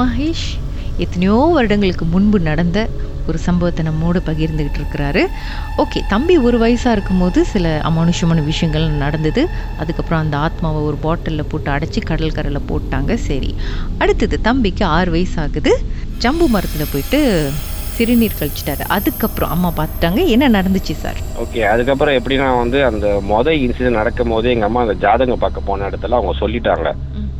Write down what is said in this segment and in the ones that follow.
மகேஷ் எத்தனையோ வருடங்களுக்கு முன்பு நடந்த ஒரு சம்பவத்தை நம்மோடு பகிர்ந்துக்கிட்டு இருக்கிறாரு. ஓகே தம்பி ஒரு வயசாக இருக்கும்போது சில அமானுஷமான விஷயங்கள் நடந்தது. அதுக்கப்புறம் அந்த ஆத்மாவை ஒரு பாட்டிலில் போட்டு அடைச்சி கடல் கரையில் போட்டாங்க. சரி அடுத்தது தம்பிக்கு ஆறு வயசு ஆகுது ஜம்பு மரத்தில் போயிட்டு சிறுநீர் கழிச்சிட்டாரு. அதுக்கப்புறம் அம்மா பார்த்துட்டாங்க. என்ன நடந்துச்சு சார்? ஓகே அதுக்கப்புறம் எப்படின்னா வந்து அந்த மொதல் இன்சிடென்ட் நடக்கும் போது எங்கள் அம்மா அந்த ஜாதகம் பார்க்க போன இடத்துல அவங்க சொல்லிட்டாங்க.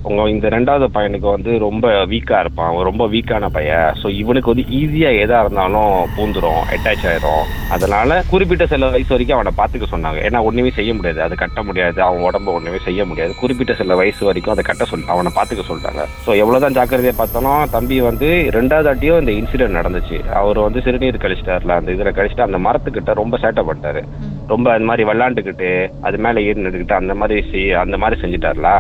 உங்க இந்த ரெண்டாவது பையனுக்கு வந்து ரொம்ப வீக்கா இருப்பான். அவன் ரொம்ப வீக்கான பையன். ஸோ இவனுக்கு வந்து ஈஸியா எதா இருந்தாலும் பூந்துரும் அட்டாச் ஆயிரும். அதனால குறிப்பிட்ட சில வயசு வரைக்கும் அவனை பார்த்துக்க சொன்னாங்க. ஏன்னா ஒண்ணுமே செய்ய முடியாது. அது கட்ட முடியாது. அவன் உடம்ப ஒண்ணுமே செய்ய முடியாது. குறிப்பிட்ட சில வயசு வரைக்கும் அதை கட்ட சொல்லி அவனை பார்த்துக்க சொல்லிட்டாங்க ஸோ எவ்வளவுதான் ஜாக்கிரதையா பார்த்தாலும் தம்பி வந்து ரெண்டாவது ஆட்டியும் இந்த இன்சிடென்ட் நடந்துச்சு. அவர் வந்து சிறுநீர் கழிச்சிட்டார்ல. அந்த இதில் கழிச்சிட்டு அந்த மரத்துக்கிட்ட ரொம்ப சேட்டை பண்ணிட்டாரு. ரொம்ப அந்த மாதிரி விளாண்டுக்கிட்டு அது மேலே ஏறி நின்றுக்கிட்டு அந்த மாதிரி செய் அந்த மாதிரி செஞ்சுட்டார்ல.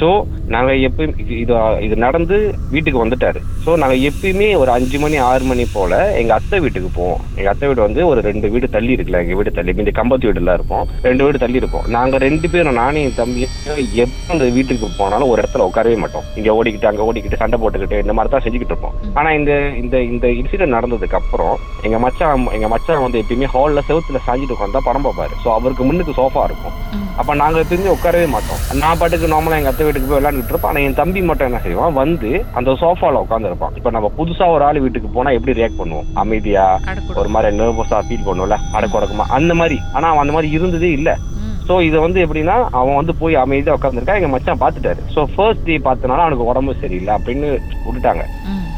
ஸோ நாங்கள் எப்பயும் இது இது- நடந்து வீட்டுக்கு வந்துட்டாரு. ஸோ நாங்கள் எப்பயுமே ஒரு அஞ்சு மணி ஆறு மணி போல் எங்கள் அத்தை வீட்டுக்கு போவோம். எங்கள் அத்தை வீடு வந்து ஒரு ரெண்டு வீடு தள்ளி இருக்குல்ல எங்கள் வீடு தள்ளி இந்த கம்பத்து வீடுலாம் இருப்போம். ரெண்டு வீடு தள்ளி இருப்போம். நாங்கள் ரெண்டு பேரும் நானும் என் தம்பியும் எப்போ அந்த வீட்டுக்கு போனாலும் ஒரு இடத்துல உட்காரவே மாட்டோம். இங்கே ஓடிக்கிட்டு அங்கே ஓடிக்கிட்டு சண்டை போட்டுக்கிட்டு இந்த மாதிரி தான் செஞ்சுக்கிட்டு இருப்போம். ஆனால் இந்த இந்த இந்த இன்சிடென்ட் நடந்ததுக்கு அப்புறம் எங்கள் மச்சான் எங்கள் மச்சான் வந்து எப்பயுமே ஹாலில் செவுத்துல சாஞ்சிட்டு உட்காந்தா படம் பார்ப்பாரு. ஸோ அவருக்கு முன்னுக்கு சோஃபா இருக்கும். அப்ப நாங்க எப்பயுமே உட்காரவே மாட்டோம். நான் பாட்டுக்கு நார்மலா எங்க அத்தை வீட்டுக்கு போய் விளையாண்டுட்டு இருப்போம். ஆனா என் தம்பி மட்டும் என்ன செய்வான்? வந்து அந்த சோஃபால உட்காந்து இருப்பான் இப்ப நம்ம புதுசா ஒரு ஆள் வீட்டுக்கு போனா எப்படி ரியாக்ட் பண்ணுவோம்? அமைதியா ஒரு மாதிரி நர்வஸா ஃபீல் பண்ணுவோம்ல? அடக்குடக்குமா? அந்த மாதிரி. ஆனா அவன் அந்த மாதிரி இருந்ததே இல்ல. சோ இது வந்து எப்படின்னா அவன் வந்து போய் அமைதியா உட்காந்துருக்கான் எங்க மச்சான் பாத்துட்டாரு சோ ஃபர்ஸ்ட் டே பார்த்தனால அவனுக்கு உடம்பு சரியில்லை அப்படின்னு விட்டுட்டாங்க.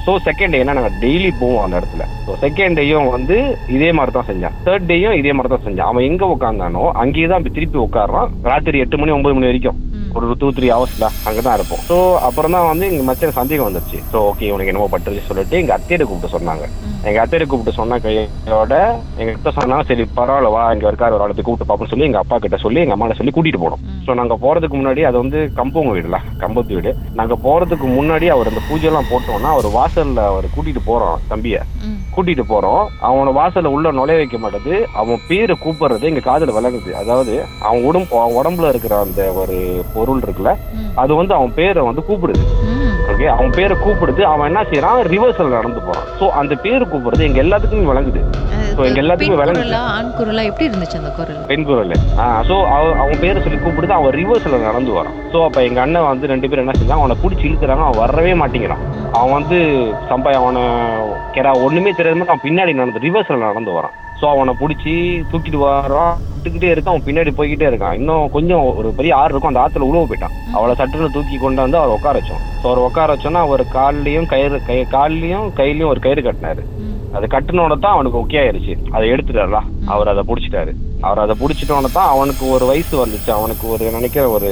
ஸோ செகண்ட் டே நாங்கள் டெய்லி போவோம் அந்த இடத்துல. ஸோ செகண்ட் டேயும் வந்து இதே மாதிரி தான் செஞ்சான். தேர்ட் டேயும் இதே மாதிரி தான் செஞ்சான். அவன் எங்கே உட்காந்தானோ அங்கேயே தான் திருப்பி உட்காடுறான் ராத்திரி எட்டு மணி ஒன்பது மணி வரைக்கும். ஒரு டூ த்ரீ ஹவர்ஸ்ல அங்கே தான் இருப்போம். ஸோ அப்புறம் தான் வந்து எங்கள் மச்சன் சந்தேகம் வந்துருச்சு. ஸோ ஓகே உனக்கு என்னமோ பட்டுருச்சு சொல்லிட்டு எங்கள் அத்தையிட கூப்பிட்டு சொன்னாங்க. எங்கள் அத்தையிட கூப்பிட்டு சொன்ன கையோட எங்கள் அத்தை சொன்னாங்க சரி பரவாயில்ல வா இங்கே இருக்காரு ஒரு ஆளுக்கு கூப்பிட்டு பார்ப்போம்னு சொல்லி எங்கள் அப்பா கிட்ட சொல்லி எங்கள் அம்மாட்ட சொல்லி கூட்டிட்டு போனோம். ஸோ நாங்கள் போகிறதுக்கு முன்னாடி அது வந்து கம்பவுங்க வீடுல கம்பத்து வீடு. நாங்கள் போகிறதுக்கு முன்னாடி அவர் அந்த பூஜைலாம் போட்டோம்னா அவர் வாசல்ல அவர் கூட்டிட்டு போறோம் தம்பிய. கூட்டிட்டு போறோம். அவனோட வாசல்ல உள்ள நுழைய வைக்க மாட்டேது. அவன் பேரை கூப்பிடுறது எங்க காதுல விளங்குது அதாவது அவன் உடம்பு அவன் உடம்புல இருக்கிற அந்த ஒரு பொருள் இருக்குல்ல அது வந்து அவன் பேரை வந்து கூப்பிடுது. ஓகே அவன் பேரை கூப்பிடுது. அவன் என்ன செய்யறான் ரிவர்சல் நடந்து போறான். சோ அந்த பேரு கூப்பிடுறது எங்க எல்லாத்துக்குமே விளங்குது. ஸோ எங்க எல்லாத்துக்குமே விளங்குது. ஆண் குரலா? எப்படி இருந்துச்சு அந்த குரல்? பெண் குரல். ஸோ அவன் பேரை சொல்லி கூப்பிடுது. அவன் ரிவர்ஸில் நடந்து வரான். ஸோ அப்போ எங்கள் அண்ணன் வந்து ரெண்டு பேரும் என்ன செஞ்சாங்க அவனை பிடிச்சி இழுக்கிறாங்க. அவன் வரவே மாட்டேங்கிறான். அவன் வந்து சம்பா அவனை கேரா ஒன்றுமே தெரியாத மாதிரி அவன் பின்னாடி நடந்து ரிவர்ஸில் நடந்து வரான். ஸோ அவனை பிடிச்சி தூக்கிட்டு வரான் விட்டுக்கிட்டே இருக்கான். அவன் பின்னாடி போய்கிட்டே இருக்கான். இன்னும் கொஞ்சம் ஒரு பெரிய ஆறு இருக்கும். அந்த ஆற்றுல உழுவ போயிட்டான். அவளை சட்டுன்னு தூக்கி கொண்டு வந்து அவர் உட்கார வச்சோம் ஸோ அவர் உட்கார வச்சோன்னா அவர் கால்லையும் கயிறு கை கால்லையும் கையிலையும் ஒரு கயிறு கட்டினாரு. அது கட்டினோட தான் அவனுக்கு ஓகே ஆயிருச்சு. அதை எடுத்துட்டாரா அவர் அதை பிடிச்சிட்டாரு. அவர் அதை பிடிச்சிட்டோன்னு தான் அவனுக்கு ஒரு வயசு வந்துச்சு. அவனுக்கு ஒரு நினைக்கிற ஒரு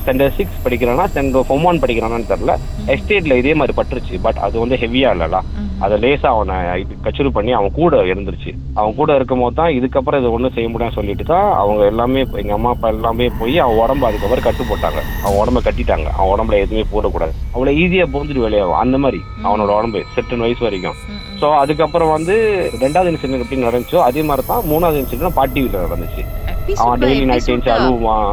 ஸ்டாண்டர்ட் சிக்ஸ் படிக்கிறானா ஸ்டாண்டர்ட் ஃபோம் ஒன் படிக்கிறானான்னு தெரியல. எஸ்டேட்ல இதே மாதிரி பட்டுருச்சு. பட் அது வந்து ஹெவியா இல்லடா. அதை லேசா அவனை இது கச்சுரு பண்ணி அவன் கூட இருந்துருச்சு. அவன் கூட இருக்கும் போது தான் இதுக்கப்புறம் இதை ஒன்றும் செய்ய முடியாதுன்னு சொல்லிட்டு தான் அவங்க எல்லாமே எங்க அம்மா அப்பா எல்லாமே போய் அவன் உடம்பு அதுக்கப்புறம் கட்டு போட்டாங்க அவன் உடம்ப கட்டிட்டாங்க. அவன் உடம்புல எதுவுமே போடக்கூடாது. அவ்வளோ ஈஸியா போந்துட்டு வெளியாகும் அந்த மாதிரி அவனோட உடம்பு செட்டன் வயசு வரைக்கும். ஸோ அதுக்கப்புறம் வந்து ரெண்டாவது இன்சிடென்ட் எப்படி நடந்துச்சோ அதே மாதிரி தான் மூணாவது இன்சிடென்ட் பாட்டி வீட்டில் நடந்துச்சு. அவன் டெய்லி நைட் எழுந்து அழுவான்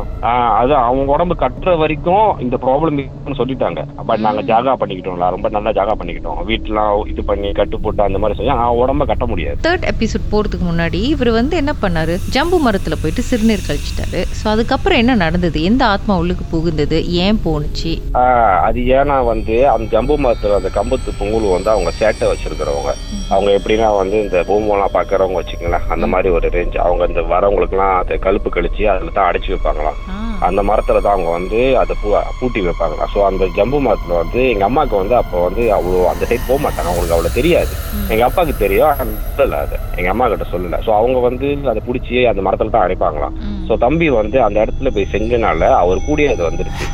அதான் அவன் உடம்பு கட்டுற வரைக்கும் இந்த ப்ராப்ளம் சொல்லிட்டாங்க. பட் நாங்க ஜாகா பண்ணிக்கிட்டோம்ல ரொம்ப நல்லா ஜாகா பண்ணிக்கிட்டோம். வீட்டுலாம் இது பண்ணி கட்டு போட்டு அந்த மாதிரி சொல்லி அவன் உடம்ப கட்ட முடியாது. தேர்ட் எபிசோட் போகிறதுக்கு முன்னாடி இவர் வந்து என்ன பண்ணாரு? ஜம்பு மரத்தில் போயிட்டு சிறுநீர் கழிச்சிட்டாரு. ஸோ அதுக்கப்புறம் என்ன நடந்தது? எந்த ஆத்மா உள்ளுக்கு புகுந்தது? ஏன் போணுச்சு? அது ஏன்னா வந்து அந்த ஜம்பு மரத்துல அந்த கம்பத்து பொங்கல் வந்து அவங்க சேட்டை வச்சிருக்கிறவங்க. அவங்க எப்படின்னா வந்து இந்த பூமெல்லாம் பாக்குறவங்க வச்சுக்கங்களேன் அந்த மாதிரி ஒரு ரேஞ்ச் அவங்க இந்த வரவங்களுக்குலாம் அதை கழுப்பு கழிச்சு அதுல தான் அடைச்சு வைப்பாங்களாம். அந்த மரத்துல தான் அவங்க வந்து அதை பூ பூட்டி வைப்பாங்களாம். ஸோ அந்த ஜம்பு மரத்துல வந்து எங்க அம்மாவுக்கு வந்து அப்போ வந்து அவ்வளோ அந்த சைட் போக மாட்டாங்க. அவங்களுக்கு அவ்வளோ தெரியாது. எங்க அப்பாவுக்கு தெரியும் சொல்லல அதை. எங்க அம்மா கிட்ட சொல்லல. ஸோ அவங்க வந்து அதை பிடிச்சி அந்த மரத்துல தான் அடைப்பாங்களாம். ஸோ தம்பி வந்து அந்த இடத்துல போய் செஞ்சனால அவர் கூடயே அது வந்துருச்சு.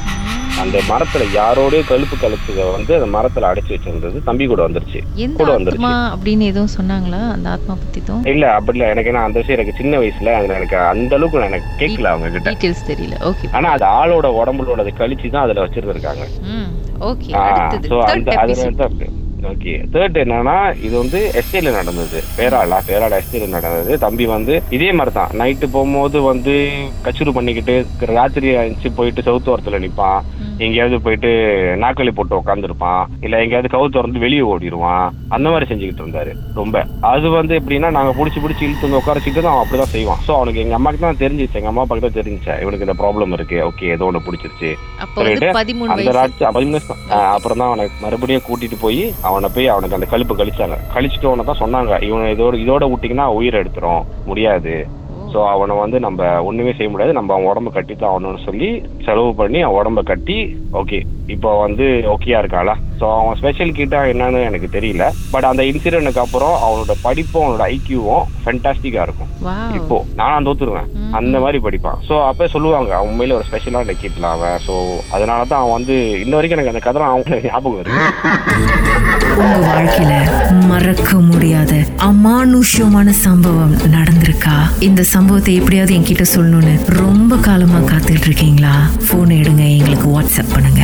அந்த மரத்துல யாரோடய கழுப்பு கழுப்புக வந்து அந்த மரத்துல அடைச்சு வச்சிருந்தது. தம்பி கூட வந்துருச்சு. கூட வந்துருச்சு. அப்படின்னு எதுவும் சொன்னாங்களா? அந்த ஆத்மா பத்தி இல்ல அப்படி இல்ல எனக்கு என்ன அந்த விஷயம் எனக்கு சின்ன வயசுல அதுல எனக்கு அந்த அளவுக்கு எனக்கு கேட்கல அவங்க கிட்ட தெரியல. ஓகே ஆனா அது ஆளோட உடம்புலோட கழிச்சு தான் அதுல வச்சிருந்திருக்காங்க. ஓகே அடுத்தது அந்த அது எபிசோட் வந்து ஓகே தேர்ட் என்னன்னா இது வந்து எஸ்டேல நடந்தது. பேராளா பேராள எஸ்டேல நடந்தது. தம்பி வந்து இதே மாதிரி தான் நைட்டு போகும்போது வந்து கச்சுரு பண்ணிக்கிட்டு ராத்திரி அழிச்சு போயிட்டு சவுத்து ஓரத்துல நிப்பான். எங்கேயாவது போயிட்டு நாக்களி போட்டு உட்காந்துருப்பான் இல்ல எங்கேயாவது கவு திறந்து வெளியே ஓடிடுவான் அந்த மாதிரி செஞ்சுக்கிட்டு இருந்தாரு. ரொம்ப. அது வந்து எப்படின்னா நாங்க புடிச்சு புடிச்சு இழுத்து வந்து உட்கார வச்சுட்டு தான் அவன் அப்படிதான் செய்வான். ஸோ அவனுக்கு எங்க அம்மாக்கு தான் தெரிஞ்சிச்சு. எங்க அம்மா அப்பாக்கு தான் தெரிஞ்சிச்சு? இவனுக்கு இந்த ப்ராப்ளம் இருக்கு. ஓகே ஏதோ ஒன்று பிடிச்சிருச்சு. சொல்லிட்டு அந்த ராட்சி பதிமூணு தான். அப்புறம் தான் அவனை மறுபடியும் கூட்டிட்டு போய் அவனை போய் அவனுக்கு அந்த கழுப்பு கழிச்சாங்க. கழிச்சிட்டு அவனை தான் சொன்னாங்க. இவனை இதோட இதோட விட்டிங்கன்னா உயிர் எடுத்துரும். முடியாது. ஸோ அவனை வந்து நம்ம ஒன்றுமே செய்ய முடியாது. நம்ம அவன் உடம்ப கட்டி தான் ஆகணும்னு சொல்லி செலவு பண்ணி அவன் உடம்ப கட்டி ஓகே இப்போ வந்து ஓகேயா இருக்காளா? ஸோ அவன் ஸ்பெஷல் கிட்டா என்னன்னு எனக்கு தெரியல. பட் அந்த இன்சிடென்ட்க்கு அப்புறம் அவனோட படிப்பும் அவனோட ஐக்கியூவும் ஃபென்டாஸ்டிக்கா இருக்கும். இப்போ நான் தோத்துருவேன். அந்த மாதிரி படிப்பான். ஸோ அப்போ சொல்லுவாங்க அவன் உண்மையில ஒரு ஸ்பெஷலான கிட்ல அவன். ஸோ அதனால தான் அவன் வந்து இன்ன வரைக்கும் எனக்கு அந்த கதை அவன் ஞாபகம் இருக்கு உங்க வாழ்க்கையில மறக்க முடியாத அமானுஷ்யமான சம்பவம் நடந்திருக்கா? இந்த சம்பவத்தை எப்படியாவது என்கிட்ட சொல்லணும்னு ரொம்ப காலமா காத்துட்டு இருக்கீங்களா? போன் எடுங்க எங்களுக்கு வாட்ஸ்அப் பண்ணுங்க.